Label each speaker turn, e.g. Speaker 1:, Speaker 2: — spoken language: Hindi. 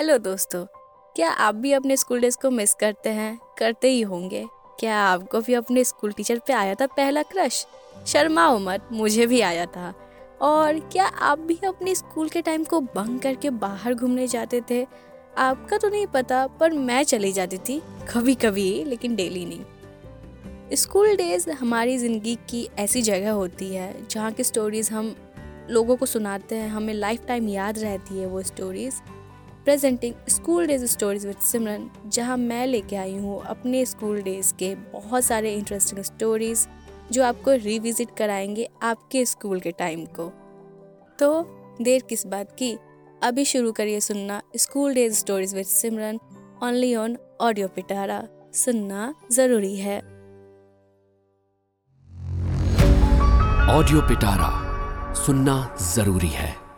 Speaker 1: हेलो दोस्तों, क्या आप भी अपने स्कूल डेज़ को मिस करते हैं? करते ही होंगे। क्या आपको भी अपने स्कूल टीचर पे आया था पहला क्रश? शर्माओ मत, मुझे भी आया था। और क्या आप भी अपने स्कूल के टाइम को बंक करके बाहर घूमने जाते थे? आपका तो नहीं पता, पर मैं चली जाती थी कभी कभी लेकिन डेली नहीं। स्कूल डेज़ हमारी ज़िंदगी की ऐसी जगह होती है, जहाँ की स्टोरीज़ हम लोगों को सुनाते हैं, हमें लाइफ टाइम याद रहती है वो stories presenting school days stories with Simran जहाँ मैं लेके आई हूँ अपने स्कूल डेज़ के बहुत सारे इंटरेस्टिंग स्टोरीज जो आपको रिविजिट कराएँगे आपके स्कूल के टाइम को। तो देर किस बात की? अभी शुरू करिए सुनना school days stories with Simran only on Audio Pitara सुनना ज़रूरी है।
Speaker 2: ऑडियो पिटारा सुनना ज़रूरी है।